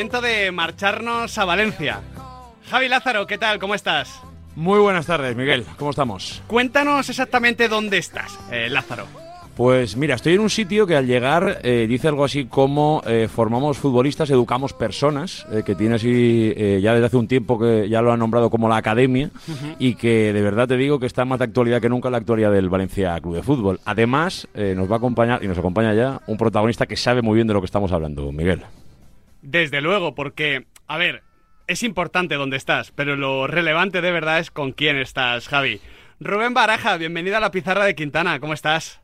Momento de marcharnos a Valencia. Javi Lázaro, ¿qué tal? ¿Cómo estás? Muy buenas tardes, Miguel. ¿Cómo estamos? Cuéntanos exactamente dónde estás, eh, Lázaro. Pues mira, estoy en un sitio que al llegar eh, dice algo así como eh, formamos futbolistas, educamos personas, eh, que tiene así ya desde hace un tiempo que ya lo han nombrado como la academia y que de verdad te digo que está más de actualidad que nunca la actualidad del Valencia Club de Fútbol. Además, nos va a acompañar y nos acompaña ya un protagonista que sabe muy bien de lo que estamos hablando, Miguel. Desde luego, porque, a ver, es importante dónde estás, pero lo relevante de verdad es con quién estás, Javi. Rubén Baraja, bienvenido a la pizarra de Quintana, ¿cómo estás?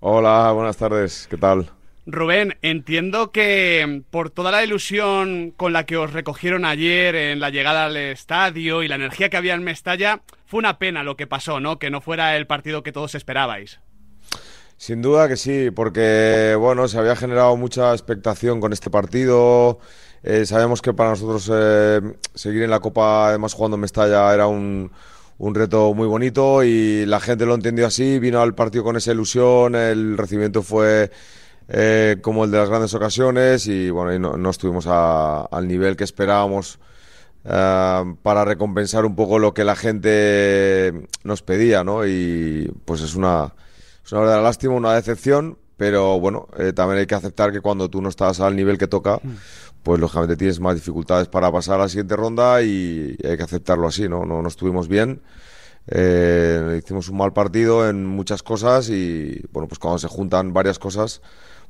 Hola, buenas tardes, ¿qué tal? Rubén, entiendo que por toda la ilusión con la que os recogieron ayer en la llegada al estadio y la energía que había en Mestalla, fue una pena lo que pasó, ¿no? Que no fuera el partido que todos esperabais. Sin duda que sí, porque bueno, se había generado mucha expectación con este partido. Eh, sabemos que para nosotros eh, seguir en la Copa, además jugando en Mestalla, era un, un reto muy bonito y la gente lo entendió así, vino al partido con esa ilusión, el recibimiento fue eh, como el de las grandes ocasiones y bueno, y no, no estuvimos a- al nivel que esperábamos para recompensar un poco lo que la gente nos pedía, ¿no? Y pues es una, es una verdadera lástima, una decepción, pero bueno, eh, también hay que aceptar que cuando tú no estás al nivel que toca, pues lógicamente tienes más dificultades para pasar a la siguiente ronda y hay que aceptarlo así, ¿no? No, no estuvimos bien. Eh, hicimos un mal partido en muchas cosas y bueno, pues cuando se juntan varias cosas,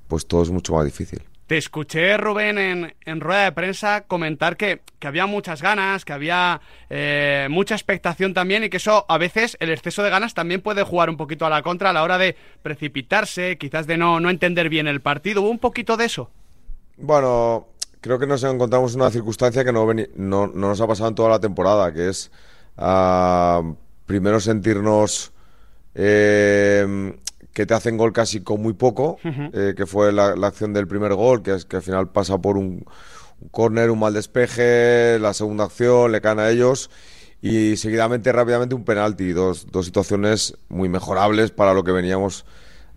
pues todo es mucho más difícil. Te escuché, Rubén, en, en rueda de prensa comentar que, que había muchas ganas, que había eh, mucha expectación también y que eso a veces el exceso de ganas también puede jugar un poquito a la contra a la hora de precipitarse, quizás de no, no entender bien el partido. ¿Hubo un poquito de eso? Bueno, creo que nos encontramos en una circunstancia que no, no, no nos ha pasado en toda la temporada, que es ah, primero sentirnos eh, que te hacen gol casi con muy poco, eh, que fue la, la acción del primer gol, que es que al final pasa por un, un córner, un mal despeje, la segunda acción, le caen a ellos y seguidamente rápidamente un penalti, dos, dos situaciones muy mejorables para lo que veníamos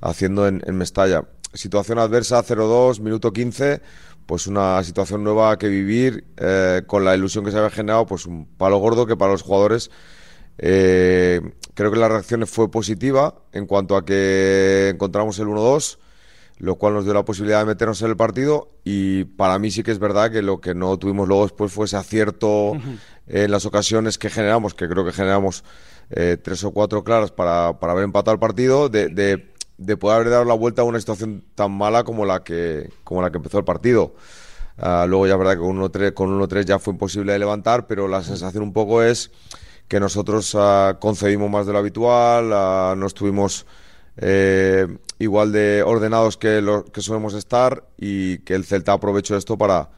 haciendo en, en Mestalla. Situación adversa 0-2, minuto 15, pues una situación nueva que vivir eh, con la ilusión que se había generado, pues un palo gordo que para los jugadores eh, creo que la reacción fue positiva en cuanto a que encontramos el 1-2, lo cual nos dio la posibilidad de meternos en el partido y para mí sí que es verdad que lo que no tuvimos luego después fue ese acierto en las ocasiones que generamos, que creo que generamos eh, tres o cuatro claras para, para haber empatado el partido, de, de, de poder haber dado la vuelta a una situación tan mala como la que, como la que empezó el partido. Ah, luego ya es verdad que con 1-3 con 1-3 ya fue imposible de levantar, pero la sensación un poco es que nosotros ah, concedimos más de lo habitual, ah, no estuvimos eh, igual de ordenados que, lo, que solemos estar y que el Celta aprovechó esto para,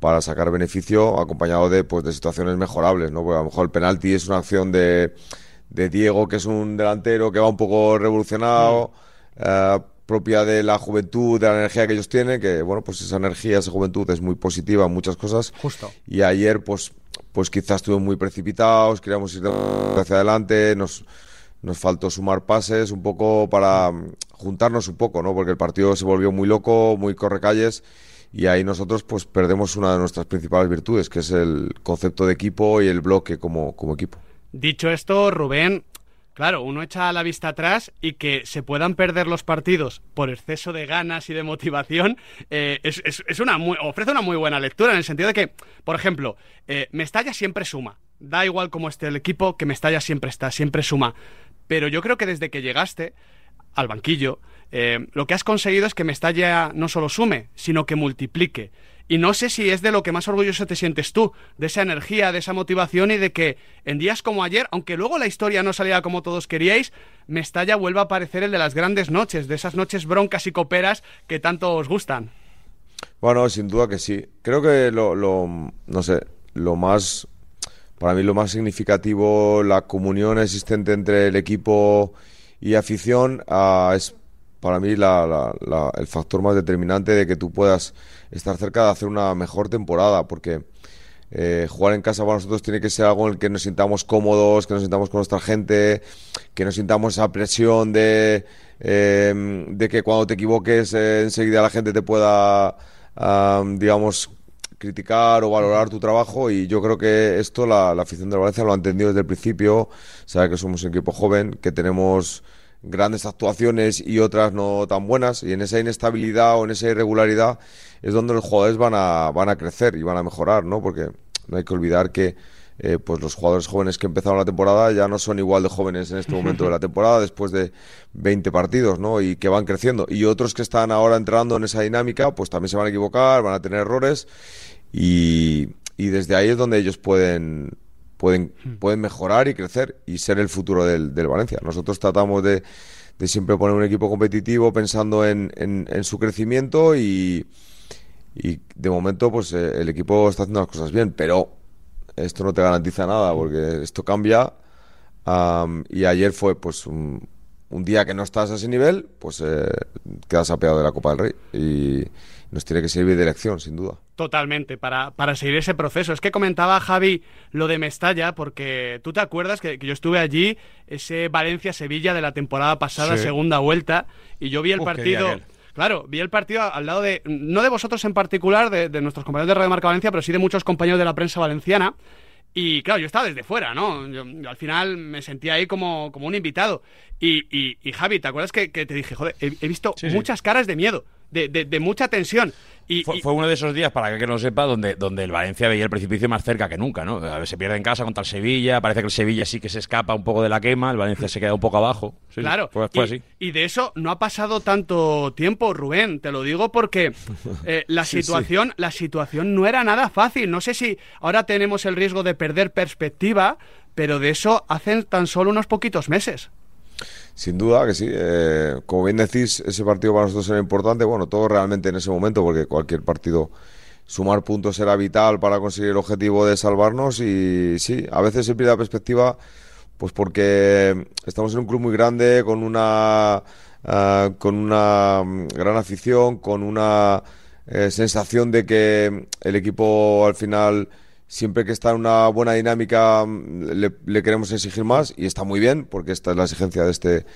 para sacar beneficio acompañado de, pues, de situaciones mejorables, ¿no? Porque a lo mejor el penalti es una acción de, de Diego, que es un delantero que va un poco revolucionado, eh, propia de la juventud, de la energía que ellos tienen, que bueno, pues esa energía, esa juventud es muy positiva en muchas cosas. Justo. Y ayer, pues, pues quizás estuvimos muy precipitados, queríamos ir hacia adelante, nos, nos faltó sumar pases un poco para mm, juntarnos un poco, ¿no? Porque el partido se volvió muy loco, muy correcalles y ahí nosotros pues perdemos una de nuestras principales virtudes, que es el concepto de equipo y el bloque como, como equipo. Dicho esto, Rubén, claro, uno echa la vista atrás y que se puedan perder los partidos por exceso de ganas y de motivación eh, es, una muy- ofrece una muy buena lectura en el sentido de que, por ejemplo, eh, Mestalla siempre suma. Da igual cómo esté el equipo, que Mestalla siempre está, siempre suma. Pero yo creo que desde que llegaste al banquillo, eh, lo que has conseguido es que Mestalla no solo sume, sino que multiplique. Y no sé si es de lo que más orgulloso te sientes tú, de esa energía, de esa motivación y de que en días como ayer, aunque luego la historia no saliera como todos queríais, Mestalla vuelva a aparecer el de las grandes noches, de esas noches broncas y coperas que tanto os gustan. Bueno, sin duda que sí. Creo que lo, no sé, lo más, para mí lo más significativo, la comunión existente entre el equipo y afición, ah, es para mí la- la- la- el factor más determinante de que tú puedas estar cerca de hacer una mejor temporada, porque eh, jugar en casa para nosotros tiene que ser algo en el que nos sintamos cómodos, que nos sintamos con nuestra gente, que nos sintamos esa presión de, eh, de que cuando te equivoques eh, enseguida la gente te pueda digamos, criticar o valorar tu trabajo. Y yo creo que esto la, la afición de Valencia lo ha entendido desde el principio, sabe que somos un equipo joven, que tenemos grandes actuaciones y otras no tan buenas y en esa inestabilidad o en esa irregularidad es donde los jugadores van a, van a crecer y van a mejorar, ¿no? Porque no hay que olvidar que eh, pues los jugadores jóvenes que empezaron la temporada ya no son igual de jóvenes en este momento de la temporada después de 20 partidos, ¿no? Y que van creciendo. Y otros que están ahora entrando en esa dinámica, pues también se van a equivocar, van a tener errores y, y desde ahí es donde ellos pueden pueden, hmm. pueden mejorar y crecer y ser el futuro del, del Valencia. Nosotros tratamos de, de, siempre poner un equipo competitivo pensando en, en, su crecimiento y, y, de momento pues eh, el equipo está haciendo las cosas bien, pero esto no te garantiza nada porque esto cambia y ayer fue pues un, un, día que no estás a ese nivel, pues eh, quedas apeado de la Copa del Rey y nos tiene que servir de lección, sin duda. Totalmente, para, para seguir ese proceso. Es que comentaba Javi lo de Mestalla, porque tú te acuerdas que, yo estuve allí, ese Valencia-Sevilla de la temporada pasada, segunda vuelta, y yo vi el partido. Claro, vi el partido al lado de, no de vosotros en particular, de, de nuestros compañeros de Radio Marca Valencia, pero sí de muchos compañeros de la prensa valenciana. Y claro, yo estaba desde fuera, ¿no? Yo, al final me sentía ahí como, como un invitado. Y, y, Javi, ¿te acuerdas que, te dije, joder, he, visto muchas caras de miedo, de, de, mucha tensión? Y, fue, uno de esos días, para que no lo sepa, donde, donde el Valencia veía el precipicio más cerca que nunca, ¿no? A ver, se pierde en casa contra el Sevilla, parece que el Sevilla sí que se escapa un poco de la quema, el Valencia se queda un poco abajo. claro, fue, así. Y de eso no ha pasado tanto tiempo, Rubén, te lo digo porque eh, la, situación, la situación no era nada fácil. No sé si ahora tenemos el riesgo de perder perspectiva, pero de eso hacen tan solo unos poquitos meses. Sin duda que sí. Eh, como bien decís, ese partido para nosotros era importante. Bueno, todo realmente en ese momento, porque cualquier partido sumar puntos era vital para conseguir el objetivo de salvarnos. Y sí, a veces se pierde la perspectiva, pues porque estamos en un club muy grande, con una, ah, con una mm, gran afición, con una eh, sensación de que el equipo al final siempre que está en una buena dinámica mm, le, queremos exigir más y está muy bien porque esta es la exigencia de este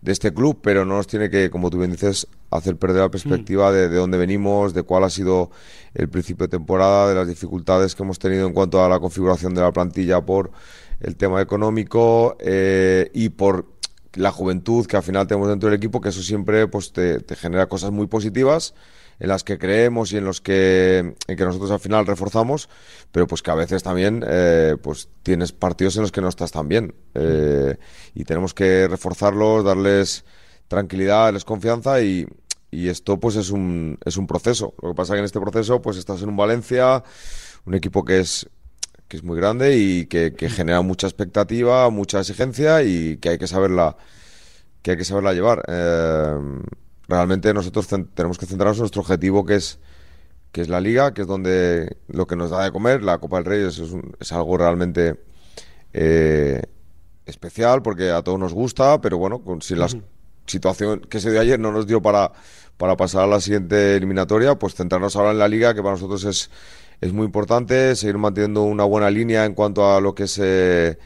de este club, pero no nos tiene que, como tú bien dices, hacer perder la perspectiva de, de, dónde venimos, de cuál ha sido el principio de temporada, de las dificultades que hemos tenido en cuanto a la configuración de la plantilla por el tema económico eh, y por la juventud que al final tenemos dentro del equipo, que eso siempre pues te, te genera cosas muy positivas en las que creemos y en los que, en que nosotros al final reforzamos, pero pues que a veces también eh, pues tienes partidos en los que no estás tan bien eh, y tenemos que reforzarlos, darles tranquilidad, darles confianza y, y esto pues es un, es un proceso. Lo que pasa es que en este proceso pues estás en un Valencia, un equipo que es que es muy grande y que, genera mucha expectativa, mucha exigencia y que hay que saberla que hay que saberla llevar. Eh, realmente nosotros tenemos que centrarnos en nuestro objetivo que es que es la liga, que es donde lo que nos da de comer, la Copa del Rey es, es, algo realmente eh, especial porque a todos nos gusta, pero bueno, si la situación que se dio ayer no nos dio para, para pasar a la siguiente eliminatoria, pues centrarnos ahora en la liga, que para nosotros es, es muy importante, seguir manteniendo una buena línea en cuanto a lo que es eh,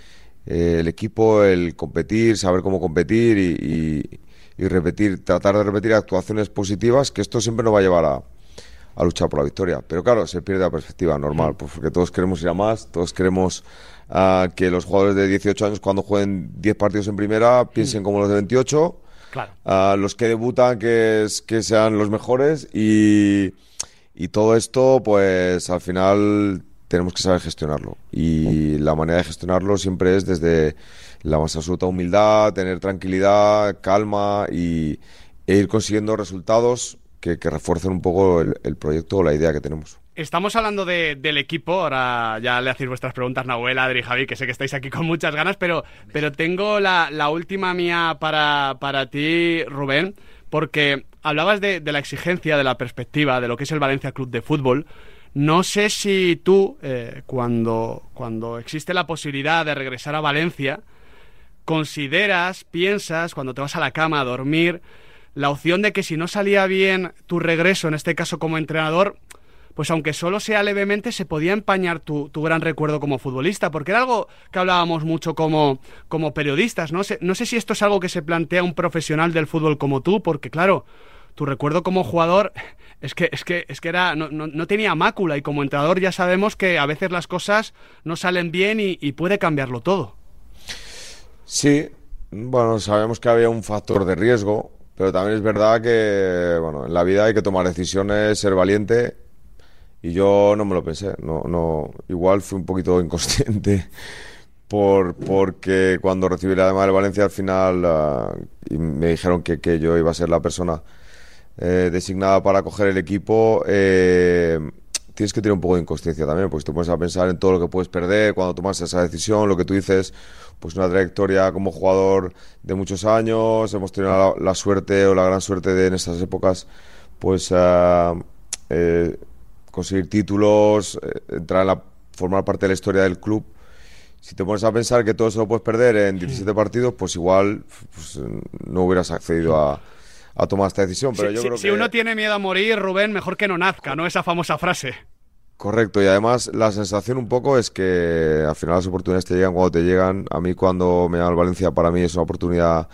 el equipo, el competir, saber cómo competir y y repetir, tratar de repetir actuaciones positivas, que esto siempre nos va a llevar a, a luchar por la victoria. Pero claro, se pierde la perspectiva normal, pues porque todos queremos ir a más, todos queremos uh, que los jugadores de 18 años cuando jueguen 10 partidos en primera piensen como los de 28. Claro. Uh, los que debutan que, es, que sean los mejores y, y todo esto pues al final tenemos que saber gestionarlo y la manera de gestionarlo siempre es desde la más absoluta humildad, tener tranquilidad, calma y, e ir consiguiendo resultados que, refuercen un poco el, proyecto o la idea que tenemos. Estamos hablando del equipo, ahora ya le hacéis vuestras preguntas, Nahuel, Adri, Javi, que sé que estáis aquí con muchas ganas, pero, pero tengo la, última mía para, para ti, Rubén, porque hablabas de, la exigencia, de la perspectiva, de lo que es el Valencia Club de Fútbol. No sé si tú, eh, cuando, cuando existe la posibilidad de regresar a Valencia, consideras, piensas, cuando te vas a la cama a dormir, la opción de que si no salía bien tu regreso, en este caso como entrenador, pues aunque solo sea levemente, se podía empañar tu, gran recuerdo como futbolista, porque era algo que hablábamos mucho como, como periodistas. ¿no? no sé si esto es algo que se plantea un profesional del fútbol como tú, porque claro, tu recuerdo como jugador es que, es que, es que era, no, no, tenía mácula y como entrenador ya sabemos que a veces las cosas no salen bien y, puede cambiarlo todo. Sí, bueno, sabemos que había un factor de riesgo, pero también es verdad que, bueno, en la vida hay que tomar decisiones, ser valiente y yo no me lo pensé, no, no, igual fui un poquito inconsciente por, porque cuando recibí la llamada de Valencia al final ah, me dijeron que, que, yo iba a ser la persona eh, designada para coger el equipo, eh, tienes que tener un poco de inconsciencia también, porque te pones a pensar en todo lo que puedes perder cuando tomas esa decisión, lo que tú dices, pues una trayectoria como jugador de muchos años, hemos tenido la, suerte o la gran suerte de en estas épocas, pues ah, eh, conseguir títulos, entrar a la, formar parte de la historia del club. Si te pones a pensar que todo eso lo puedes perder en 17 partidos, pues igual pues, no hubieras accedido a, tomar esta decisión. Pero yo creo si uno tiene miedo a morir, Rubén, mejor que no nazca, ¿no? Esa famosa frase. Correcto, y además la sensación un poco es que al final las oportunidades te llegan cuando te llegan. A mí cuando me llama el Valencia, para mí es una oportunidad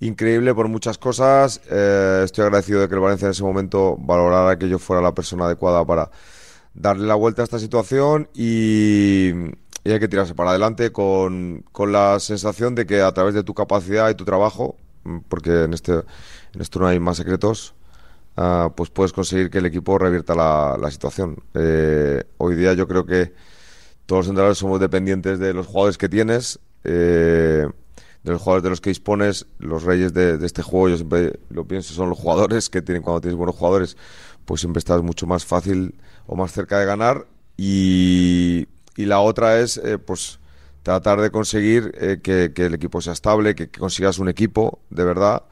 increíble por muchas cosas. Eh, estoy agradecido de que el Valencia en ese momento valorara que yo fuera la persona adecuada para darle la vuelta a esta situación y, y hay que tirarse para adelante con, la sensación de que a través de tu capacidad y tu trabajo, mm, porque en, este, en esto no hay más secretos, ah, pues puedes conseguir que el equipo revierta la, situación. Eh, hoy día yo creo que todos los entrenadores somos dependientes de los jugadores que tienes, eh, de los jugadores de los que dispones. Los reyes de, este juego, yo siempre lo pienso, son los jugadores que tienen cuando tienes buenos jugadores, pues siempre estás mucho más fácil o más cerca de ganar. Y y la otra es eh, pues tratar de conseguir eh, que, el equipo sea estable, que, consigas un equipo de verdad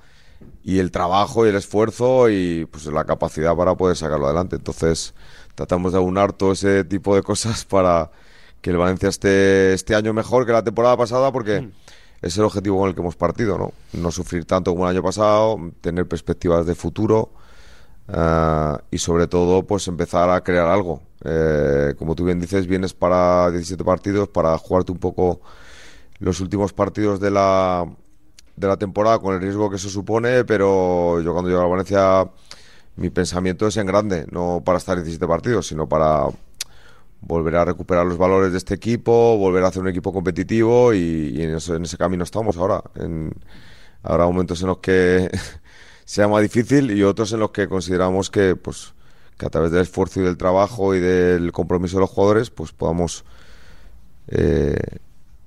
y el trabajo y el esfuerzo y pues la capacidad para poder sacarlo adelante. Entonces tratamos de aunar todo ese tipo de cosas para que el Valencia esté este año mejor que la temporada pasada porque mm. es el objetivo con el que hemos partido, ¿no? No sufrir tanto como el año pasado, tener perspectivas de futuro eh, y sobre todo pues empezar a crear algo. Eh, como tú bien dices, vienes para 17 partidos para jugarte un poco los últimos partidos de la, de la temporada con el riesgo que eso supone, pero yo cuando llego a Valencia mi pensamiento es en grande, no para estar 17 partidos, sino para volver a recuperar los valores de este equipo, volver a hacer un equipo competitivo y, en, en, ese camino estamos ahora. Habrá momentos en los que sea más difícil y otros en los que consideramos que pues que a través del esfuerzo y del trabajo y del compromiso de los jugadores pues podamos eh,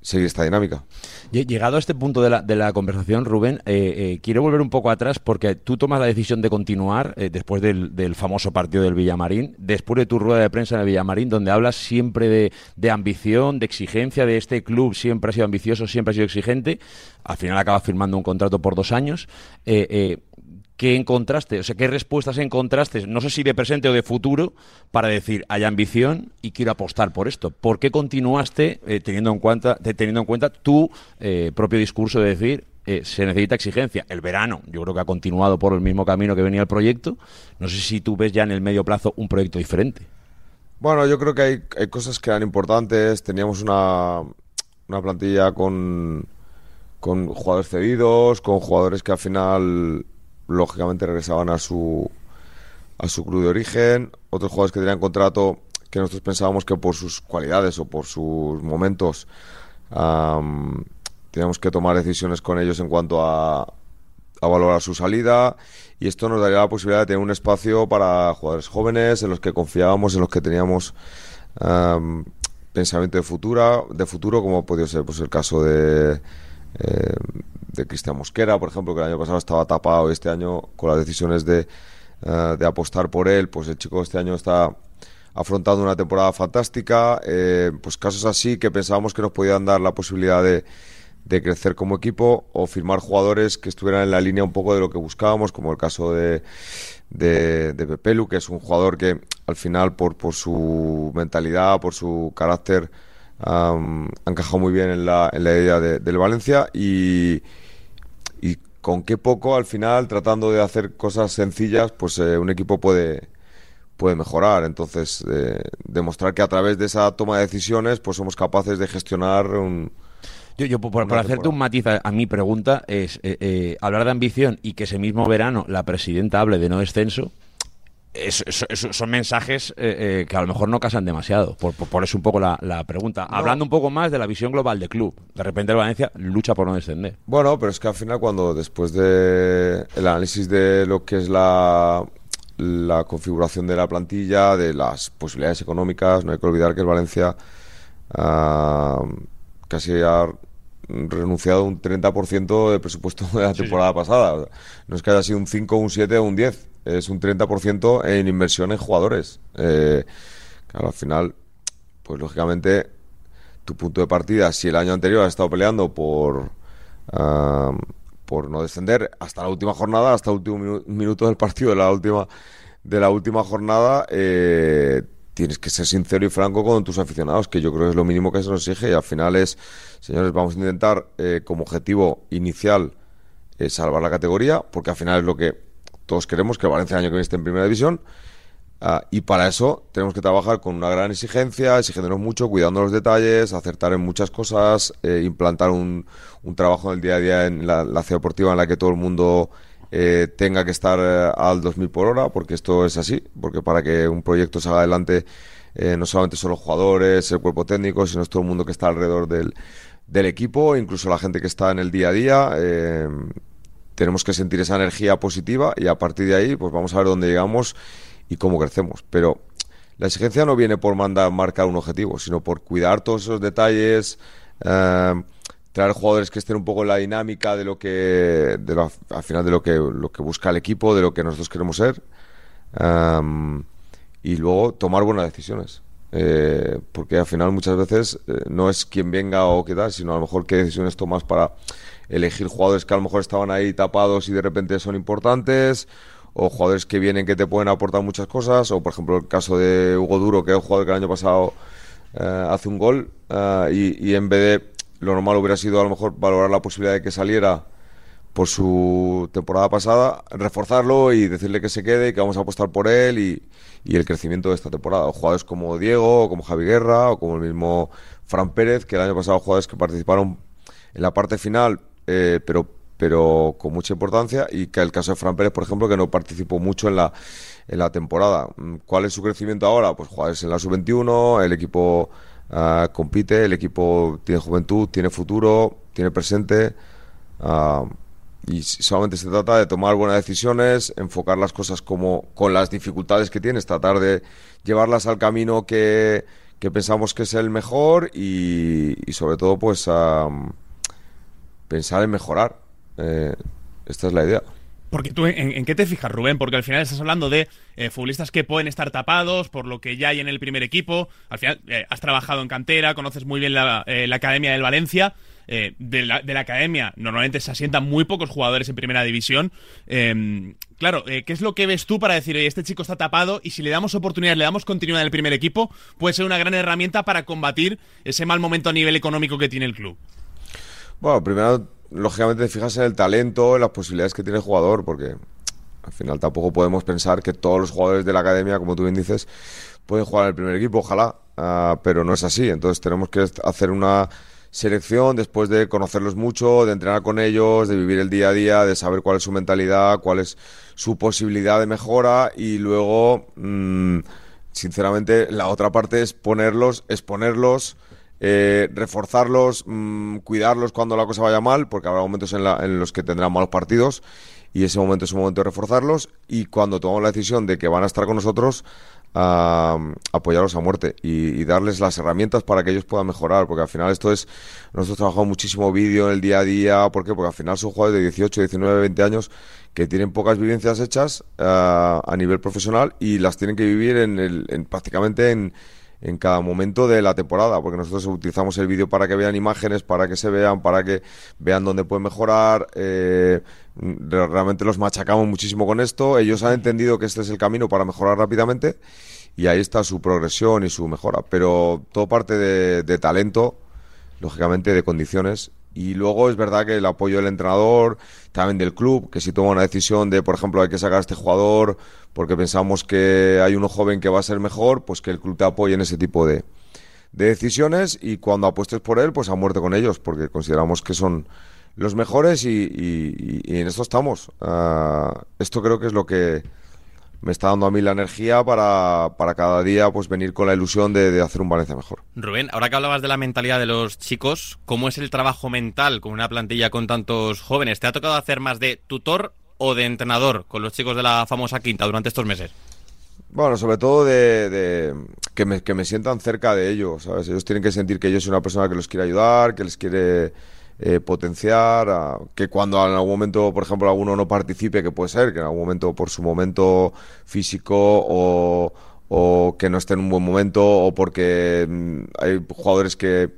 seguir esta dinámica. Llegado a este punto de la, de la conversación, Rubén, eh, eh, quiero volver un poco atrás porque tú tomas la decisión de continuar después del, del, famoso partido del Villamarín, después de tu rueda de prensa en el Villamarín, donde hablas siempre de, de, ambición, de exigencia, de este club siempre ha sido ambicioso, siempre ha sido exigente. Al final acabas firmando un contrato por dos años. ¿Qué encontraste? O sea, ¿qué respuestas encontraste? No sé si de presente o de futuro, para decir, hay ambición y quiero apostar por esto. ¿Por qué continuaste eh, teniendo, en cuenta, teniendo en cuenta tu eh, propio discurso de decir, eh, se necesita exigencia? El verano, yo creo que ha continuado por el mismo camino que venía el proyecto. No sé si tú ves ya en el medio plazo un proyecto diferente. Bueno, yo creo que hay, hay cosas que eran importantes. Teníamos una, una plantilla con, con jugadores cedidos, con jugadores que al final lógicamente regresaban a su, a su club de origen. Otros jugadores que tenían contrato que nosotros pensábamos que por sus cualidades o por sus momentos teníamos que tomar decisiones con ellos en cuanto a, a valorar su salida y esto nos daría la posibilidad de tener un espacio para jugadores jóvenes en los que confiábamos, en los que teníamos pensamiento de futuro, de futuro como ha ser pues, el caso de eh, de Cristian Mosquera, por ejemplo, que el año pasado estaba tapado y este año con las decisiones de, eh, de apostar por él, pues el chico este año está afrontando una temporada fantástica, eh, pues casos así que pensábamos que nos podían dar la posibilidad de, de crecer como equipo o firmar jugadores que estuvieran en la línea un poco de lo que buscábamos, como el caso de, de, de Pepelu, que es un jugador que al final por, por su mentalidad, por su carácter, ha encajado muy bien en la, en la idea del Valencia. Y con qué poco al final tratando de hacer cosas sencillas pues eh, un equipo puede puede mejorar entonces eh, demostrar que a través de esa toma de decisiones pues somos capaces de gestionar un, Yo, por, hacerte un matiz a, mi pregunta, es eh, eh, hablar de ambición y que ese mismo verano la presidenta hable de no descenso. Son mensajes eh, que a lo mejor no casan demasiado. Por, eso un poco la, pregunta. Hablando un poco más de la visión global del club. De repente el Valencia lucha por no descender. Bueno, pero es que al final cuando después de el análisis de lo que es la, la configuración de la plantilla, de las posibilidades económicas, no hay que olvidar que el Valencia ah, casi ha renunciado un 30% de presupuesto de la temporada pasada. No es que haya sido un 5, un 7 o un 10, es un 30% en inversión en jugadores. Eh, claro, al final, pues lógicamente, tu punto de partida, si el año anterior has estado peleando por, ah, por no descender hasta la última jornada, hasta el último minuto del partido de la última, de la última jornada, eh, tienes que ser sincero y franco con tus aficionados, que yo creo que es lo mínimo que se nos exige y al final es, señores, vamos a intentar eh, como objetivo inicial eh, salvar la categoría, porque al final es lo que todos queremos, que Valencia el año que viene esté en primera división. Ah, y para eso tenemos que trabajar con una gran exigencia, exigiéndonos mucho, cuidando los detalles, acertar en muchas cosas, eh, implantar un, un, trabajo en el día a día en la, la ciudad deportiva en la que todo el mundo eh, tenga que estar eh, al 2000 por hora, porque esto es así, porque para que un proyecto salga adelante eh, no solamente son los jugadores, el cuerpo técnico, sino todo el mundo que está alrededor del, del equipo, incluso la gente que está en el día a día. tenemos que sentir esa energía positiva y a partir de ahí pues vamos a ver dónde llegamos y cómo crecemos. Pero la exigencia no viene por mandar marcar un objetivo, sino por cuidar todos esos detalles traer jugadores que estén un poco en la dinámica de lo que, al final de lo que, lo que busca el equipo, de lo que nosotros queremos ser, y luego tomar buenas decisiones. Eh, porque al final muchas veces eh, no es quien venga o qué tal, sino a lo mejor qué decisiones tomas para elegir jugadores que a lo mejor estaban ahí tapados y de repente son importantes, o jugadores que vienen que te pueden aportar muchas cosas, o por ejemplo el caso de Hugo Duro, que es un jugador que el año pasado eh, hace un gol y, y en vez de lo normal hubiera sido a lo mejor valorar la posibilidad de que saliera por su temporada pasada, reforzarlo y decirle que se quede y que vamos a apostar por él y, el crecimiento de esta temporada. O jugadores como Diego, o como Javi Guerra, o como el mismo Fran Pérez, que el año pasado jugadores que participaron en la parte final, eh, pero, pero con mucha importancia, y que el caso de Fran Pérez, por ejemplo, que no participó mucho en la, en la temporada. ¿Cuál es su crecimiento ahora? Pues jugadores en la sub-21, el equipo Ah, compite, el equipo tiene juventud, tiene futuro, tiene presente. Ah, y solamente se trata de tomar buenas decisiones, enfocar las cosas como con las dificultades que tienes, tratar de llevarlas al camino que, pensamos que es el mejor y, sobre todo pues pensar en mejorar. Eh, esta es la idea. Porque tú, ¿en, qué te fijas, Rubén? Porque al final estás hablando de eh, futbolistas que pueden estar tapados por lo que ya hay en el primer equipo. Al final eh, has trabajado en cantera, conoces muy bien la, eh, Academia del Valencia. De la, de, la, Academia normalmente se asientan muy pocos jugadores en primera división. Claro, ¿qué es lo que ves tú para decir, oye, este chico está tapado y si le damos oportunidad, le damos continuidad en el primer equipo, puede ser una gran herramienta para combatir ese mal momento a nivel económico que tiene el club? Bueno, primero lógicamente te fijas en el talento, en las posibilidades que tiene el jugador, porque al final tampoco podemos pensar que todos los jugadores de la academia, como tú bien dices, pueden jugar en el primer equipo, ojalá, ah, pero no es así. Entonces tenemos que hacer una selección después de conocerlos mucho, de entrenar con ellos, de vivir el día a día, de saber cuál es su mentalidad, cuál es su posibilidad de mejora y luego, mm, sinceramente, la otra parte es ponerlos, exponerlos eh, reforzarlos, mm, cuidarlos cuando la cosa vaya mal, porque habrá momentos en, los que tendrán malos partidos y ese momento es un momento de reforzarlos y cuando tomamos la decisión de que van a estar con nosotros, apoyarlos a muerte y, darles las herramientas para que ellos puedan mejorar, porque al final esto es, nosotros trabajamos muchísimo vídeo en el día a día, ¿por qué? Porque al final son jugadores de 18, 19, 20 años que tienen pocas vivencias hechas ah, a nivel profesional y las tienen que vivir en, el, en prácticamente en en cada momento de la temporada, porque nosotros utilizamos el vídeo para que vean imágenes, para que se vean, para que vean dónde pueden mejorar. Eh, realmente los machacamos muchísimo con esto. Ellos han entendido que este es el camino para mejorar rápidamente y ahí está su progresión y su mejora. Pero todo parte de, de talento, lógicamente de condiciones y luego es verdad que el apoyo del entrenador, también del club, que si toma una decisión de, por ejemplo, hay que sacar a este jugador porque pensamos que hay uno joven que va a ser mejor, pues que el club te apoye en ese tipo de, de decisiones y cuando apuestes por él, pues a muerte con ellos, porque consideramos que son los mejores y, y- y en esto estamos. Ah, esto creo que es lo que me está dando a mí la energía para, para cada día pues venir con la ilusión de, de hacer un Valencia mejor. Rubén, ahora que hablabas de la mentalidad de los chicos, ¿cómo es el trabajo mental con una plantilla con tantos jóvenes? ¿Te ha tocado hacer más de tutor o de entrenador con los chicos de la famosa quinta durante estos meses? Bueno, sobre todo de, de- que, me, que me sientan cerca de ellos, ¿sabes? Ellos tienen que sentir que yo soy una persona que los quiere ayudar, que les quiere eh, potenciar, a- que cuando en algún momento, por ejemplo, alguno no participe, que puede ser, que en algún momento por su momento físico o, o que no esté en un buen momento o porque mm, hay jugadores que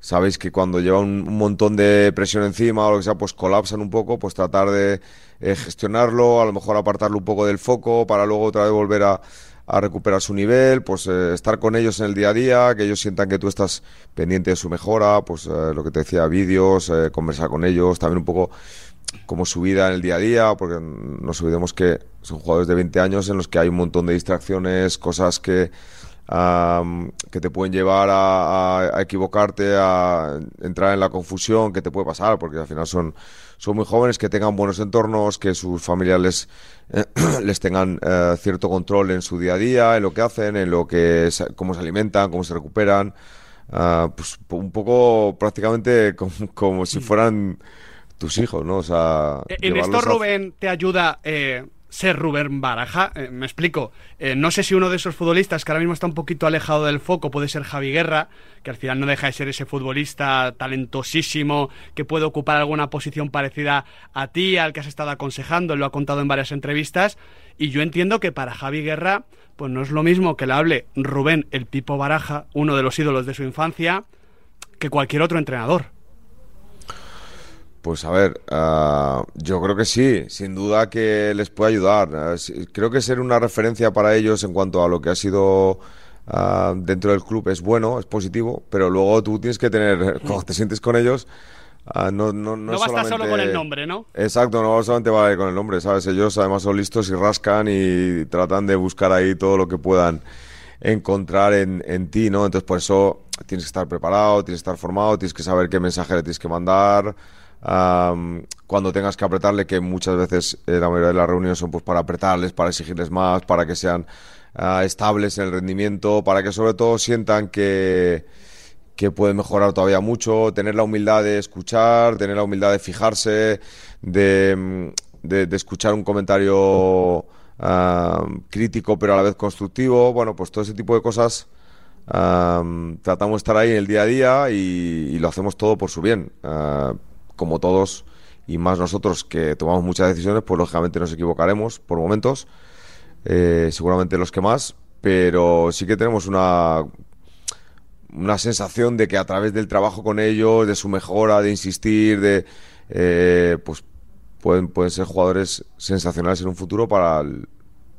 sabéis que cuando llevan un, montón de presión encima o lo que sea, pues colapsan un poco, pues tratar de eh, gestionarlo, a lo mejor apartarlo un poco del foco para luego otra vez volver a, a recuperar su nivel, pues eh, estar con ellos en el día a día, que ellos sientan que tú estás pendiente de su mejora, pues eh, lo que te decía, vídeos, eh, conversar con ellos, también un poco como su vida en el día a día, porque no nos olvidemos que son jugadores de 20 años en los que hay un montón de distracciones, cosas que, am, que te pueden llevar a, a- a equivocarte, a entrar en la confusión, que te puede pasar, porque al final son, son muy jóvenes, que tengan buenos entornos, que sus familiares eh, les tengan eh, cierto control en su día a día, en lo que hacen, en lo que cómo se alimentan, cómo se recuperan. Ah, pues un poco prácticamente como, como si fueran tus hijos, ¿no? O sea, Eh, En esto, a- Rubén, te ayuda eh, ser Rubén Baraja. Eh, me explico. Eh, no sé si uno de esos futbolistas que ahora mismo está un poquito alejado del foco puede ser Javi Guerra, que al final no deja de ser ese futbolista talentosísimo que puede ocupar alguna posición parecida a ti, al que has estado aconsejando, lo ha contado en varias entrevistas. Y yo entiendo que para Javi Guerra, pues no es lo mismo que le hable Rubén el Pipo Baraja, uno de los ídolos de su infancia, que cualquier otro entrenador. Pues a ver, ah, yo creo que sí, sin duda que les puede ayudar. Ah, creo que ser una referencia para ellos en cuanto a lo que ha sido ah, dentro del club es bueno, es positivo, pero luego tú tienes que tener, cuando te sientes con ellos, ah, no, no, no, No, basta solo con el nombre, ¿no? Exacto, no solamente vale con el nombre, ¿sabes? Ellos además son listos y rascan y tratan de buscar ahí todo lo que puedan encontrar en, en ti, ¿no? Entonces por eso tienes que estar preparado, tienes que estar formado, tienes que saber qué mensaje le tienes que mandar, am, cuando tengas que apretarle, que muchas veces eh, la mayoría de las reuniones son pues para apretarles, para exigirles más, para que sean ah, estables en el rendimiento, para que sobre todo sientan que que puede mejorar todavía mucho, tener la humildad de escuchar, tener la humildad de fijarse, de, mm, de- escuchar un comentario ah, crítico pero a la vez constructivo, bueno, pues todo ese tipo de cosas tratamos de estar ahí en el día a día y, y lo hacemos todo por su bien. Ah, como todos y más nosotros que tomamos muchas decisiones, pues lógicamente nos equivocaremos por momentos, eh, seguramente los que más, pero sí que tenemos una una sensación de que a través del trabajo con ellos, de su mejora, de insistir, de eh, pues pueden, pueden ser jugadores sensacionales en un futuro para, el-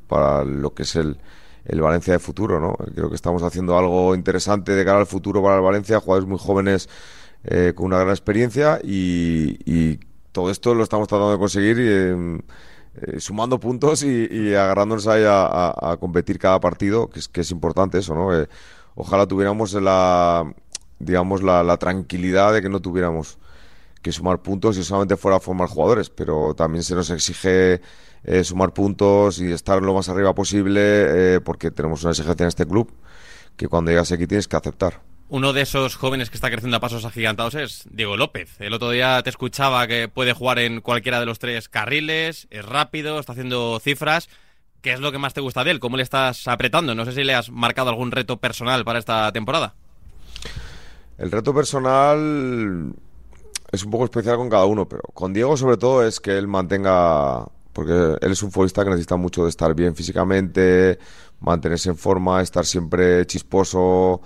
para lo que es el, el Valencia de futuro, ¿no? Creo que estamos haciendo algo interesante de cara al futuro para el Valencia, jugadores muy jóvenes eh, con una gran experiencia y, todo esto lo estamos tratando de conseguir eh, eh, sumando puntos y, agarrándonos ahí a, competir cada partido, que es, que es importante eso, ¿no? Eh, ojalá tuviéramos la, digamos, la, la tranquilidad de que no tuviéramos que sumar puntos y solamente fuera a formar jugadores, pero también se nos exige eh, sumar puntos y estar lo más arriba posible eh, porque tenemos una exigencia en este club que cuando llegas aquí tienes que aceptar. Uno de esos jóvenes que está creciendo a pasos agigantados es Diego López. El otro día te escuchaba que puede jugar en cualquiera de los tres carriles, es rápido, está haciendo cifras. ¿Qué es lo que más te gusta de él? ¿Cómo le estás apretando? No sé si le has marcado algún reto personal para esta temporada. El reto personal es un poco especial con cada uno, pero con Diego sobre todo es que él mantenga, porque él es un futbolista que necesita mucho de estar bien físicamente, mantenerse en forma, estar siempre chisposo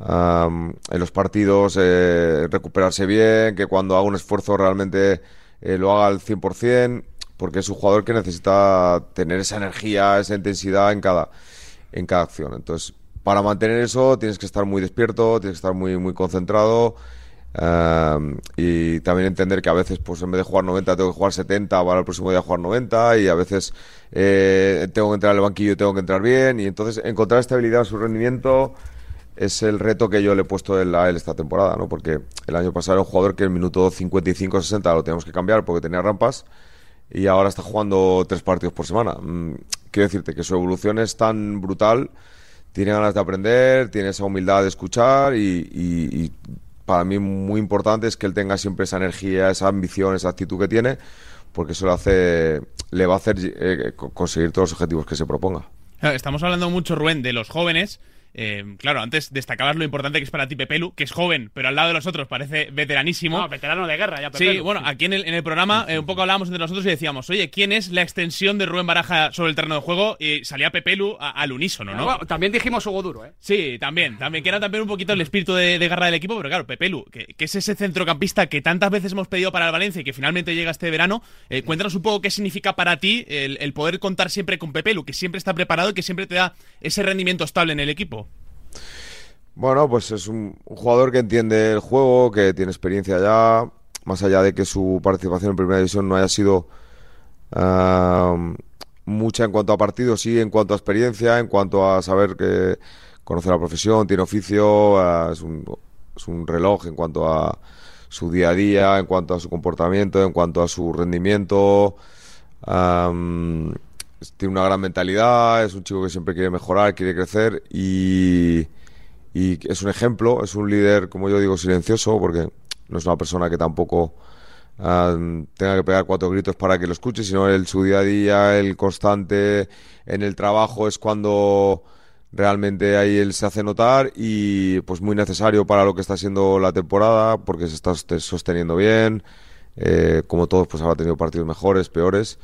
am, en los partidos, eh, recuperarse bien, que cuando haga un esfuerzo realmente eh, lo haga al 100%, porque es un jugador que necesita tener esa energía, esa intensidad en cada, en cada acción. Entonces, para mantener eso tienes que estar muy despierto, tienes que estar muy, muy concentrado um, y también entender que a veces, pues en vez de jugar 90, tengo que jugar 70 para el próximo día jugar 90 y a veces eh, tengo que entrar al banquillo y tengo que entrar bien y entonces encontrar estabilidad en su rendimiento es el reto que yo le he puesto a él esta temporada, ¿no? Porque el año pasado era un jugador que el minuto 55-60 lo teníamos que cambiar porque tenía rampas y ahora está jugando tres partidos por semana. Mm, quiero decirte que su evolución es tan brutal, tiene ganas de aprender, tiene esa humildad de escuchar y, para mí muy importante es que él tenga siempre esa energía, esa ambición, esa actitud que tiene, porque eso le, hace, le va a hacer eh, conseguir todos los objetivos que se proponga. Estamos hablando mucho, Rubén, de los jóvenes eh, claro, antes destacabas lo importante que es para ti Pepelu, que es joven, pero al lado de los otros parece veteranísimo. No, veterano de guerra, ya Pepelu. Sí, bueno, aquí en el, programa eh, un poco hablábamos entre nosotros y decíamos, oye, ¿quién es la extensión de Rubén Baraja sobre el terreno de juego? Y salía Pepelu al unísono, ¿no? también dijimos Hugo Duro, ¿eh? Sí, también, también, que era también un poquito el espíritu de, guerra del equipo, pero claro, Pepelu, que, es ese centrocampista que tantas veces hemos pedido para el Valencia y que finalmente llega este verano, eh, cuéntanos un poco qué significa para ti el, el poder contar siempre con Pepelu, que siempre está preparado y que siempre te da ese rendimiento estable en el equipo. Bueno, pues es un, jugador que entiende el juego, que tiene experiencia ya, más allá de que su participación en Primera División no haya sido mucha en cuanto a partidos, sí en cuanto a experiencia, en cuanto a saber que conoce la profesión, tiene oficio, es, un, es un reloj en cuanto a su día a día, en cuanto a su comportamiento, en cuanto a su rendimiento. Tiene una gran mentalidad, es un chico que siempre quiere mejorar, quiere crecer y es un ejemplo, es un líder, como yo digo, silencioso, porque no es una persona que tampoco ah, tenga que pegar cuatro gritos para que lo escuche, sino el su día a día, el constante en el trabajo es cuando realmente ahí él se hace notar y pues muy necesario para lo que está siendo la temporada, porque se está sosteniendo bien, eh, como todos pues habrá tenido partidos mejores, peores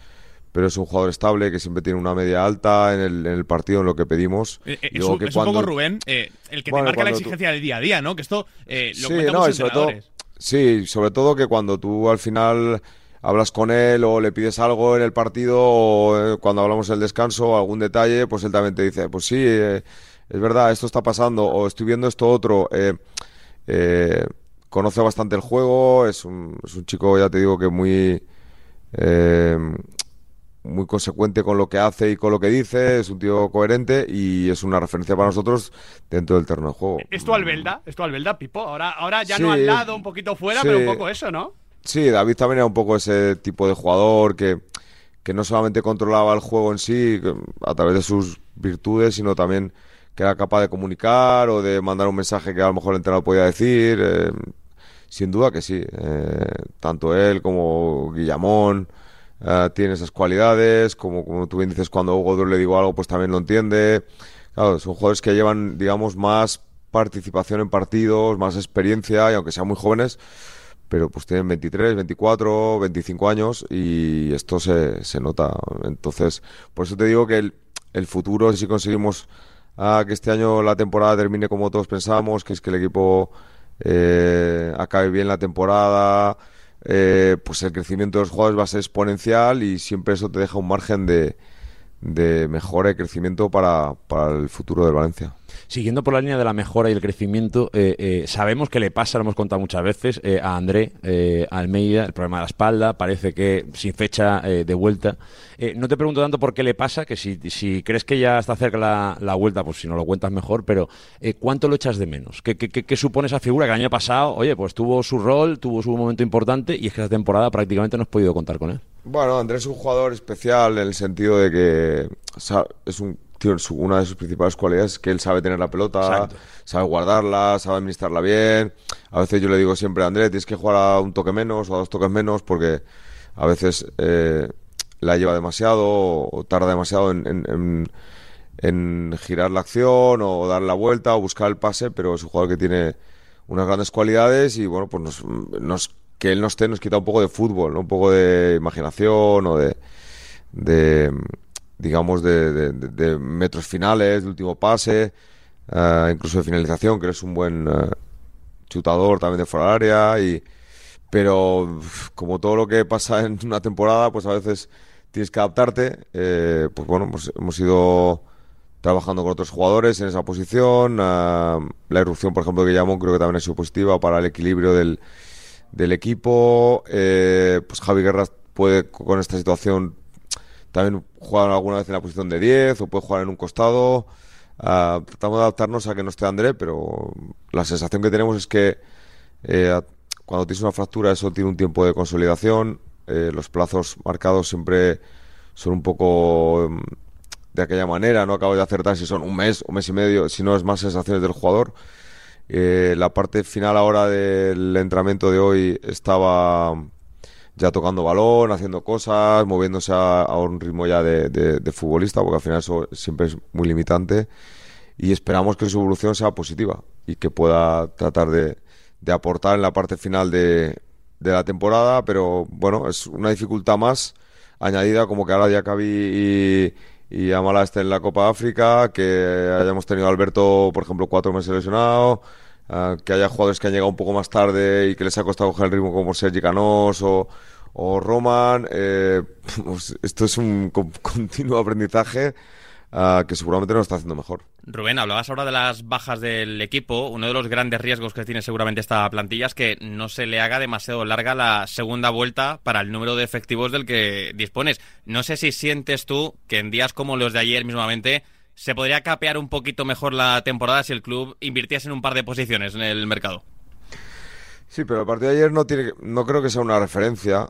pero es un jugador estable que siempre tiene una media alta en el, en el partido, en lo que pedimos. Eh, eh, es, un, poco Rubén, eh, el que te marca la exigencia del día a día, ¿no? Que esto lo sí, no, sobre todo, Sí, sobre todo que cuando tú al final hablas con él o le pides algo en el partido o cuando hablamos en el descanso, algún detalle, pues él también te dice, pues sí, es verdad, esto está pasando o estoy viendo esto otro. conoce bastante el juego, es un, es un chico, ya te digo, que muy muy consecuente con lo que hace y con lo que dice, es un tío coherente y es una referencia para nosotros dentro del terreno de juego. ¿Es tu Albelda? ¿Es tu Albelda, Pipo? Ahora, ahora ya no al lado, un poquito fuera, pero un poco eso, ¿no? Sí, David también era un poco ese tipo de jugador que, que no solamente controlaba el juego en sí a través de sus virtudes, sino también que era capaz de comunicar o de mandar un mensaje que a lo mejor el entrenador podía decir. Eh, sin duda que sí. Eh, tanto él como Guillamón. Eh, tiene esas cualidades, como, como tú bien dices, cuando Hugo le digo algo, pues también lo entiende. Claro, son jugadores que llevan, digamos, más participación en partidos, más experiencia, y aunque sean muy jóvenes, pero pues tienen 23, 24, 25 años y esto se, se nota. Entonces, por eso te digo que el, el futuro, si conseguimos ah, que este año la temporada termine como todos pensamos, que es que el equipo eh, acabe bien la temporada, eh, pues el crecimiento de los jugadores va a ser exponencial y siempre eso te deja un margen de, de mejora y crecimiento para, para el futuro del Valencia. Siguiendo por la línea de la mejora y el crecimiento, eh, eh, sabemos que le pasa, lo hemos contado muchas veces, eh, a André Almeida, el problema de la espalda, parece que sin fecha de vuelta. no te pregunto tanto por qué le pasa, que si, si crees que ya está cerca la, la, vuelta, pues si no lo cuentas mejor, pero ¿cuánto lo echas de menos? ¿Qué, qué, qué, supone esa figura que el año pasado, oye, pues tuvo su rol, tuvo su momento importante y es que esta temporada prácticamente no has podido contar con él? Bueno, Andrés es un jugador especial en el sentido de que es un una de sus principales cualidades es que él sabe tener la pelota, sabe guardarla, sabe administrarla bien. A veces yo le digo siempre a Andrés, tienes que jugar a un toque menos o a dos toques menos porque a veces eh, la lleva demasiado o tarda demasiado en, girar la acción o dar la vuelta o buscar el pase, pero es un jugador que tiene unas grandes cualidades y bueno, pues nos, que él no esté nos quita un poco de fútbol, un poco de imaginación o de digamos, de, metros finales, de último pase, eh, incluso de finalización, que eres un buen eh, chutador también de fuera del área. Y, pero como todo lo que pasa en una temporada, pues a veces tienes que adaptarte. Eh, pues bueno, pues hemos ido trabajando con otros jugadores en esa posición. la irrupción, por ejemplo, que llamó creo que también ha sido positiva para el equilibrio del, equipo. pues Javi Guerra puede con esta situación también jugar alguna vez en la posición de 10 o puede jugar en un costado. ah, tratamos de adaptarnos a que no esté André, pero la sensación que tenemos es que eh, cuando tienes una fractura eso tiene un tiempo de consolidación, eh, los plazos marcados siempre son un poco mm, de aquella manera, no acabo de acertar si son un mes, un mes y medio, si no es más sensaciones del jugador. Eh, la parte final ahora del entrenamiento de hoy estaba ya tocando balón, haciendo cosas, moviéndose a, un ritmo ya de, futbolista, porque al final eso siempre es muy limitante. Y esperamos que su evolución sea positiva y que pueda tratar de, aportar en la parte final de, la temporada, pero bueno, es una dificultad más añadida como que ahora ya y, y Amala esté en la Copa África, que hayamos tenido a Alberto, por ejemplo, cuatro meses lesionado, uh, que haya jugadores que han llegado un poco más tarde y que les ha costado coger el ritmo como Sergi Canós o, o Roman. Eh, pues esto es un continuo aprendizaje uh, que seguramente nos está haciendo mejor. Rubén, hablabas ahora de las bajas del equipo. Uno de los grandes riesgos que tiene seguramente esta plantilla es que no se le haga demasiado larga la segunda vuelta para el número de efectivos del que dispones. No sé si sientes tú que en días como los de ayer mismamente se podría capear un poquito mejor la temporada si el club invirtiese en un par de posiciones en el mercado. Sí, pero el partido de ayer no, tiene, no creo que sea una referencia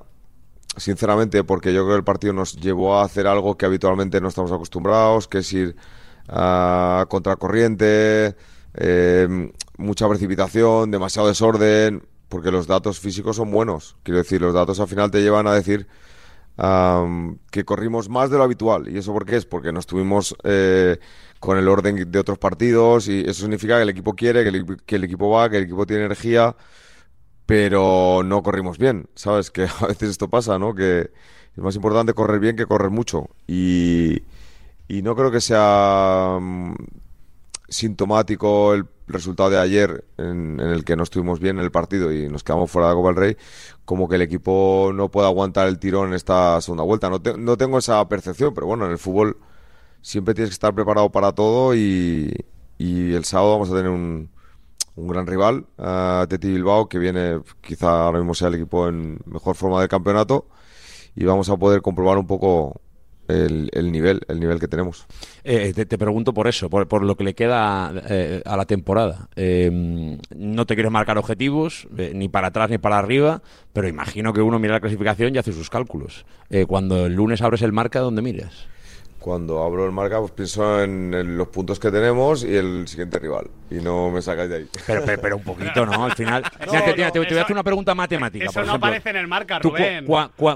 sinceramente, porque yo creo que el partido nos llevó a hacer algo que habitualmente no estamos acostumbrados, que es ir a contracorriente, eh, mucha precipitación, demasiado desorden, porque los datos físicos son buenos. Quiero decir, los datos al final te llevan a decir que corrimos más de lo habitual. ¿Y eso por qué es? Porque no estuvimos eh, con el orden de otros partidos y eso significa que el equipo quiere, que el, que el equipo va, que el equipo tiene energía, pero no corrimos bien. ¿Sabes? Que a veces esto pasa, ¿no? Que es más importante correr bien que correr mucho. Y y no creo que sea mm, sintomático el resultado de ayer en, el que no estuvimos bien en el partido y nos quedamos fuera de la Copa del Rey, como que el equipo no pueda aguantar el tirón en esta segunda vuelta. No, no tengo esa percepción, pero bueno, en el fútbol siempre tienes que estar preparado para todo y, el sábado vamos a tener un, un gran rival, uh, Teti Bilbao, que viene, quizá ahora mismo sea el equipo en mejor forma del campeonato y vamos a poder comprobar un poco el, nivel, el nivel que tenemos. Eh, te, pregunto por eso, por, lo que le queda eh, a la temporada. Eh, no te quieres marcar objetivos, ni para atrás ni para arriba, pero imagino que uno mira la clasificación y hace sus cálculos. cuando el lunes abres el marca, ¿dónde miras? Cuando abro el marca, pues pienso en, los puntos que tenemos y el siguiente rival. Y no me sacáis de ahí. Pero, pero, un poquito, ¿no? Al final. te, voy a hacer una pregunta matemática. Eso no aparece en el marca, Rubén.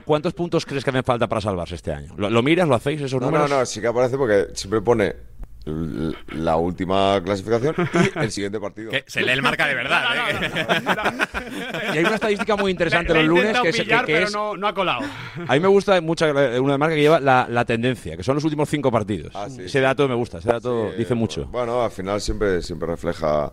cuántos puntos crees que hacen falta para salvarse este año? ¿Lo, miras? ¿Lo hacéis esos números? No, no, sí que aparece porque siempre pone la última clasificación y el siguiente partido. se lee el marca de verdad. y hay una estadística muy interesante los lunes que, es, que, no, ha colado. A mí me gusta mucho una marca que lleva la, tendencia, que son los últimos cinco partidos. Ah, ese dato me gusta, ese dato dice mucho. Bueno, al final siempre, siempre refleja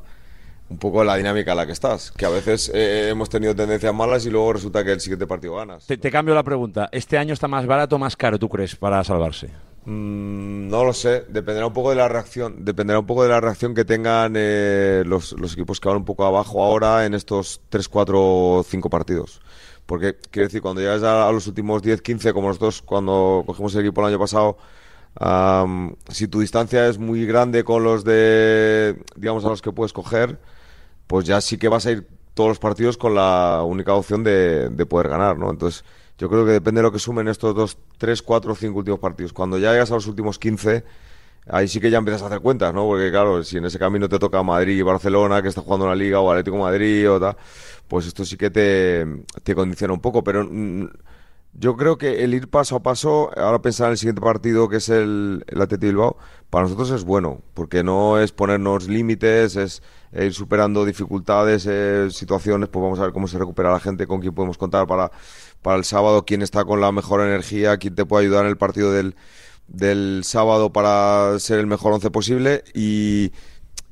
un poco la dinámica en la que estás. Que a veces eh, hemos tenido tendencias malas y luego resulta que el siguiente partido ganas. Te, te, cambio la pregunta. ¿Este año está más barato o más caro, tú crees, para salvarse? Mm, no lo sé, dependerá un poco de la reacción, dependerá un poco de la reacción que tengan eh, los, equipos que van un poco abajo ahora en estos 3, 4, 5 partidos. Porque, quiero decir, cuando llegas a, los últimos 10, 15, como nosotros cuando cogimos el equipo el año pasado, si tu distancia es muy grande con los de, digamos, a los que puedes coger, pues ya sí que vas a ir todos los partidos con la única opción de, de poder ganar, ¿no? Entonces, yo creo que depende de lo que sumen estos dos, tres, cuatro, cinco últimos partidos. Cuando ya llegas a los últimos 15, ahí sí que ya empiezas a hacer cuentas, ¿no? Porque claro, si en ese camino te toca Madrid y Barcelona, que está jugando en la Liga, o Atlético Madrid, o tal, pues esto sí que te, te condiciona un poco. Pero mm, yo creo que el ir paso a paso, ahora pensar en el siguiente partido, que es el, el Bilbao, para nosotros es bueno, porque no es ponernos límites, es ir superando dificultades, eh, situaciones, pues vamos a ver cómo se recupera la gente, con quién podemos contar para para el sábado, quién está con la mejor energía, quién te puede ayudar en el partido del, del sábado para ser el mejor once posible y,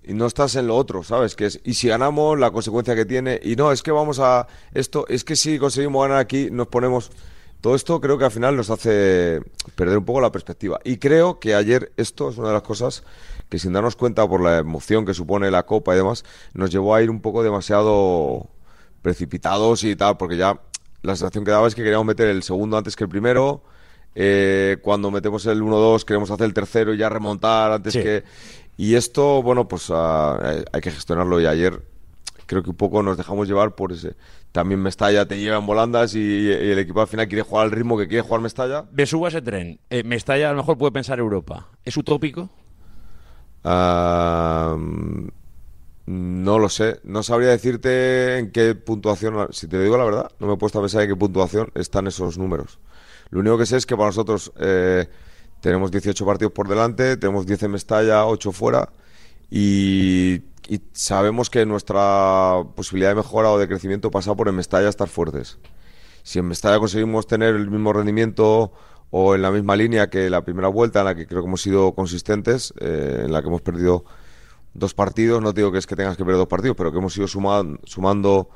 no estás en lo otro, ¿sabes? Que es, y si ganamos, la consecuencia que tiene, y no, es que vamos a esto, es que si conseguimos ganar aquí, nos ponemos... Todo esto creo que al final nos hace perder un poco la perspectiva. Y creo que ayer esto es una de las cosas que sin darnos cuenta por la emoción que supone la Copa y demás, nos llevó a ir un poco demasiado precipitados y tal, porque ya la sensación que daba es que queríamos meter el segundo antes que el primero. Eh, cuando metemos el 1-2 queremos hacer el tercero y ya remontar antes que... Y esto, bueno, pues ah, hay que gestionarlo. Y ayer creo que un poco nos dejamos llevar por ese. También Mestalla te lleva en volandas y, y el equipo al final quiere jugar al ritmo que quiere jugar Mestalla. Me subo a ese tren. Eh, Mestalla a lo mejor puede pensar Europa. ¿Es utópico? Ah, no lo sé. No sabría decirte en qué puntuación. Si te digo la verdad, no me he puesto a pensar en qué puntuación están esos números. Lo único que sé es que para nosotros eh, tenemos 18 partidos por delante, tenemos 10 en Mestalla, 8 fuera. Y, sabemos que nuestra posibilidad de mejora o de crecimiento pasa por en Mestalla estar fuertes. Si en Mestalla conseguimos tener el mismo rendimiento o en la misma línea que la primera vuelta, en la que creo que hemos sido consistentes, eh, en la que hemos perdido dos partidos, no digo que es que tengas que perder dos partidos, pero que hemos ido sumando, sumando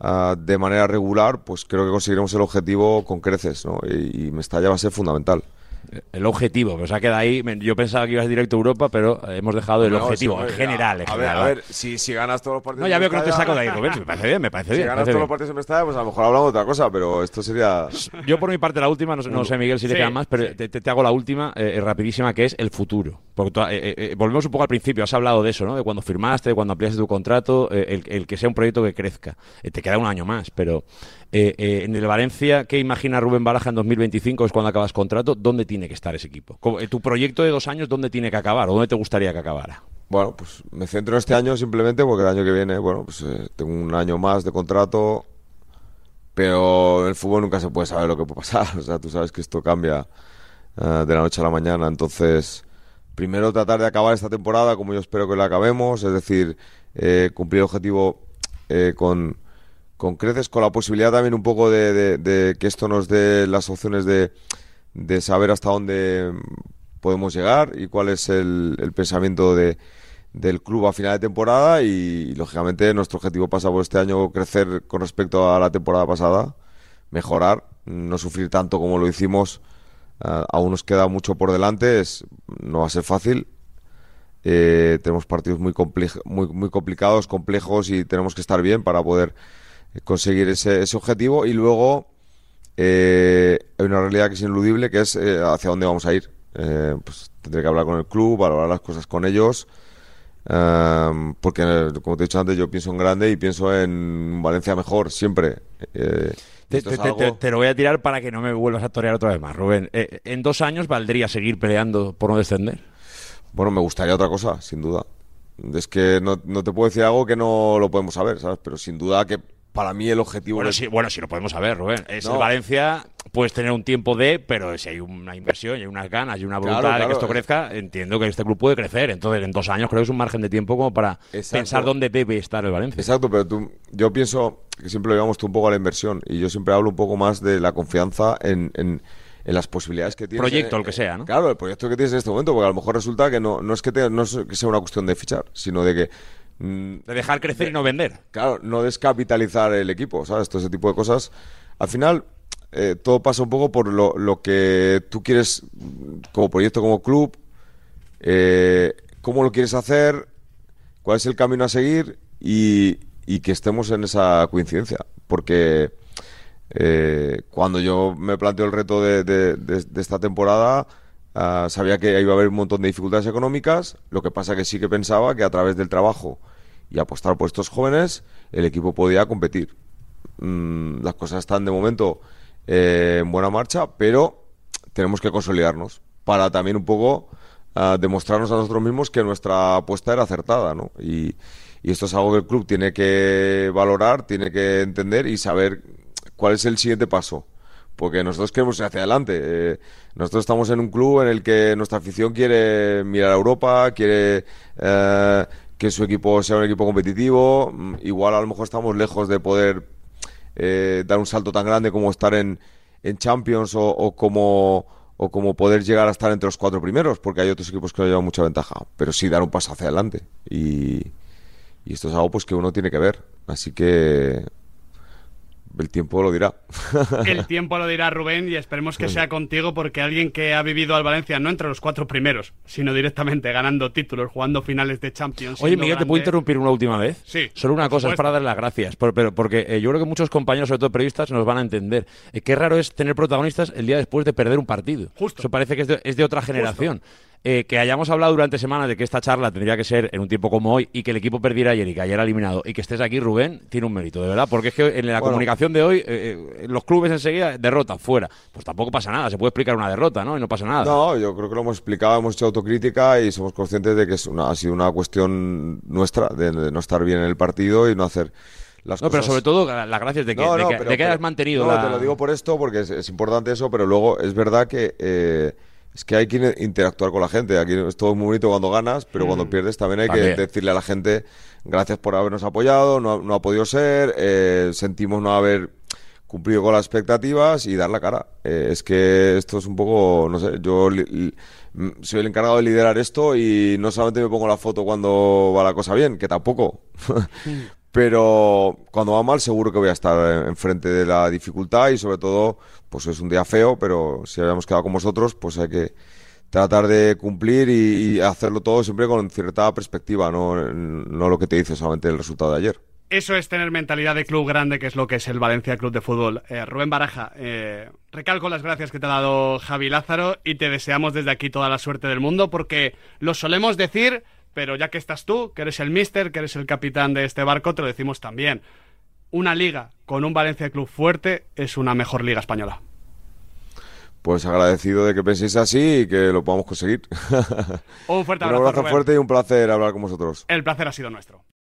ah, de manera regular, pues creo que conseguiremos el objetivo con creces, ¿no? Y, y Mestalla va a ser fundamental. El objetivo, que os ha quedado ahí. Yo pensaba que ibas directo a Europa, pero hemos dejado el No, objetivo sí, en general. en A ver, a ver, si, si ganas todos los partidos. No, ya veo que no te saco de ahí, Rubén. Me parece bien, me parece Si bien. me ganas todos los partidos en Mestalla, pues a lo mejor hablamos de otra cosa, pero esto sería. Yo por mi parte la última, no, sé- no sé Miguel si le Sí, quedan más, pero te, te- te hago la última eh, eh, rapidísima que es el futuro. Porque tú- eh, eh, eh, volvemos un poco al principio, has hablado de eso, ¿no? De cuando firmaste, de cuando ampliaste tu contrato, eh, el, el que sea un proyecto que crezca. Eh, te queda un año más, pero eh, eh, en el Valencia, ¿qué imagina Rubén Baraja en 2025? Es cuando acabas contrato, ¿dónde tiene que estar ese equipo? Eh, tu proyecto de dos años, ¿dónde tiene que acabar? ¿O dónde te gustaría que acabara? Bueno, pues me centro en este año simplemente porque el año que viene, bueno, pues eh, tengo un año más de contrato, pero en el fútbol nunca se puede saber lo que puede pasar. O sea, tú sabes que esto cambia eh, de la noche a la mañana. Entonces, primero tratar de acabar esta temporada como yo espero que la acabemos, es decir, eh, cumplir el objetivo eh, con, con creces, con la posibilidad también un poco de, que esto nos dé las opciones de, de saber hasta dónde podemos llegar y cuál es el, el pensamiento de, del club a final de temporada. Y, lógicamente nuestro objetivo pasa por este año crecer con respecto a la temporada pasada, mejorar, no sufrir tanto como lo hicimos, ah, aún nos queda mucho por delante, es, no va a ser fácil, eh, tenemos partidos muy, muy, muy complicados, complejos y tenemos que estar bien para poder conseguir ese, ese objetivo y luego eh, hay una realidad que es ineludible que es eh, hacia dónde vamos a ir. Eh, pues tendré que hablar con el club, valorar las cosas con ellos. porque, como te he dicho antes, yo pienso en grande y pienso en Valencia mejor, siempre. Te, lo voy a tirar para que no me vuelvas a torear otra vez más, Rubén. ¿En dos años valdría seguir peleando por no descender? Bueno, me gustaría otra cosa, sin duda. Es que no, no te puedo decir algo que no lo podemos saber, ¿sabes? Pero sin duda que para mí el objetivo... Bueno, es- sí, bueno, sí lo podemos saber, Rubén. Es No. el Valencia, puedes tener un tiempo de, pero si hay una inversión, y hay unas ganas y una voluntad Claro, de que esto crezca, entiendo que este club puede crecer. Entonces, en dos años creo que es un margen de tiempo como para Exacto. pensar dónde debe estar el Valencia. Exacto, pero tú, yo pienso que siempre lo llevamos tú un poco a la inversión y yo siempre hablo un poco más de la confianza en, en, en las posibilidades que tienes. Proyecto, en- el que sea, ¿no? Claro, el proyecto que tienes en este momento, porque a lo mejor resulta que no, no es que, te- no es que sea una cuestión de fichar, sino de que... mm, De dejar crecer y no vender. Claro, no descapitalizar el equipo, ¿sabes? Todo ese tipo de cosas. Al final, eh, todo pasa un poco por lo, lo que tú quieres mm, como proyecto, como club, eh, cómo lo quieres hacer, cuál es el camino a seguir y, y que estemos en esa coincidencia. Porque eh, cuando yo me planteo el reto de, de- de- de esta temporada, ah, sabía que iba a haber un montón de dificultades económicas, lo que pasa que sí que pensaba que a través del trabajo y apostar por estos jóvenes, el equipo podía competir. Mm, las cosas están de momento eh, en buena marcha, pero tenemos que consolidarnos para también un poco ah, demostrarnos a nosotros mismos que nuestra apuesta era acertada, ¿no? Y, y esto es algo que el club tiene que valorar, tiene que entender y saber cuál es el siguiente paso. Porque nosotros queremos ir hacia adelante. Eh, nosotros estamos en un club en el que nuestra afición quiere mirar a Europa, quiere eh, que su equipo sea un equipo competitivo. Mm, Igual a lo mejor estamos lejos de poder eh, dar un salto tan grande como estar en, en Champions o, como o como poder llegar a estar entre los cuatro primeros, porque hay otros equipos que nos llevan mucha ventaja, pero sí dar un paso hacia adelante. Y, y esto es algo pues que uno tiene que ver. Así que el tiempo lo dirá. El tiempo lo dirá Rubén y esperemos que sea contigo porque alguien que ha vivido al Valencia no entre los cuatro primeros, sino directamente ganando títulos, jugando finales de Champions. Oye, Miguel, ¿te puedo interrumpir una última vez? Sí, Solo una cosa, es para dar las gracias. Pero, porque eh, yo creo que muchos compañeros, sobre todo periodistas, nos van a entender. Eh, qué raro es tener protagonistas el día después de perder un partido. Justo. Eso parece que es de, es de otra generación. Eh, que hayamos hablado durante semanas de que esta charla tendría que ser en un tiempo como hoy y que el equipo perdiera ayer y que ayer eliminado y que estés aquí, Rubén, tiene un mérito, de verdad, porque es que en la Bueno. comunicación de hoy, eh, eh, los clubes enseguida, derrota, fuera. Pues tampoco pasa nada, se puede explicar una derrota, ¿no? Y no pasa nada. No, yo creo que lo hemos explicado, hemos hecho autocrítica y somos conscientes de que es una, ha sido una cuestión nuestra de, de no estar bien en el partido y no hacer las No, pero sobre todo la- las gracias de que, No, de que, pero- de que hayas pero- mantenido no, la... te lo digo por esto, porque es, es importante eso, pero luego es verdad que eh, es que hay que interactuar con la gente. Aquí es todo muy bonito cuando ganas, pero cuando pierdes también hay También. que decirle a la gente gracias por habernos apoyado, no, no ha podido ser, eh, sentimos no haber cumplido con las expectativas y dar la cara. Eh, es que esto es un poco, no sé, yo mm, soy el encargado de liderar esto y no solamente me pongo la foto cuando va la cosa bien, que tampoco. Pero cuando va mal seguro que voy a estar enfrente de la dificultad y sobre todo, pues es un día feo, pero si habíamos quedado con vosotros, pues hay que tratar de cumplir y, hacerlo todo siempre con cierta perspectiva, no, no lo que te dice solamente el resultado de ayer. Eso es tener mentalidad de club grande, que es lo que es el Valencia Club de Fútbol. Eh, Rubén Baraja, eh, recalco las gracias que te ha dado Javi Lázaro y te deseamos desde aquí toda la suerte del mundo porque lo solemos decir, pero ya que estás tú, que eres el mister, que eres el capitán de este barco, te lo decimos también. Una liga con un Valencia Club fuerte es una mejor liga española. Pues agradecido de que penséis así y que lo podamos conseguir. Un fuerte un abrazo, fuerte y un placer hablar con vosotros. El placer ha sido nuestro.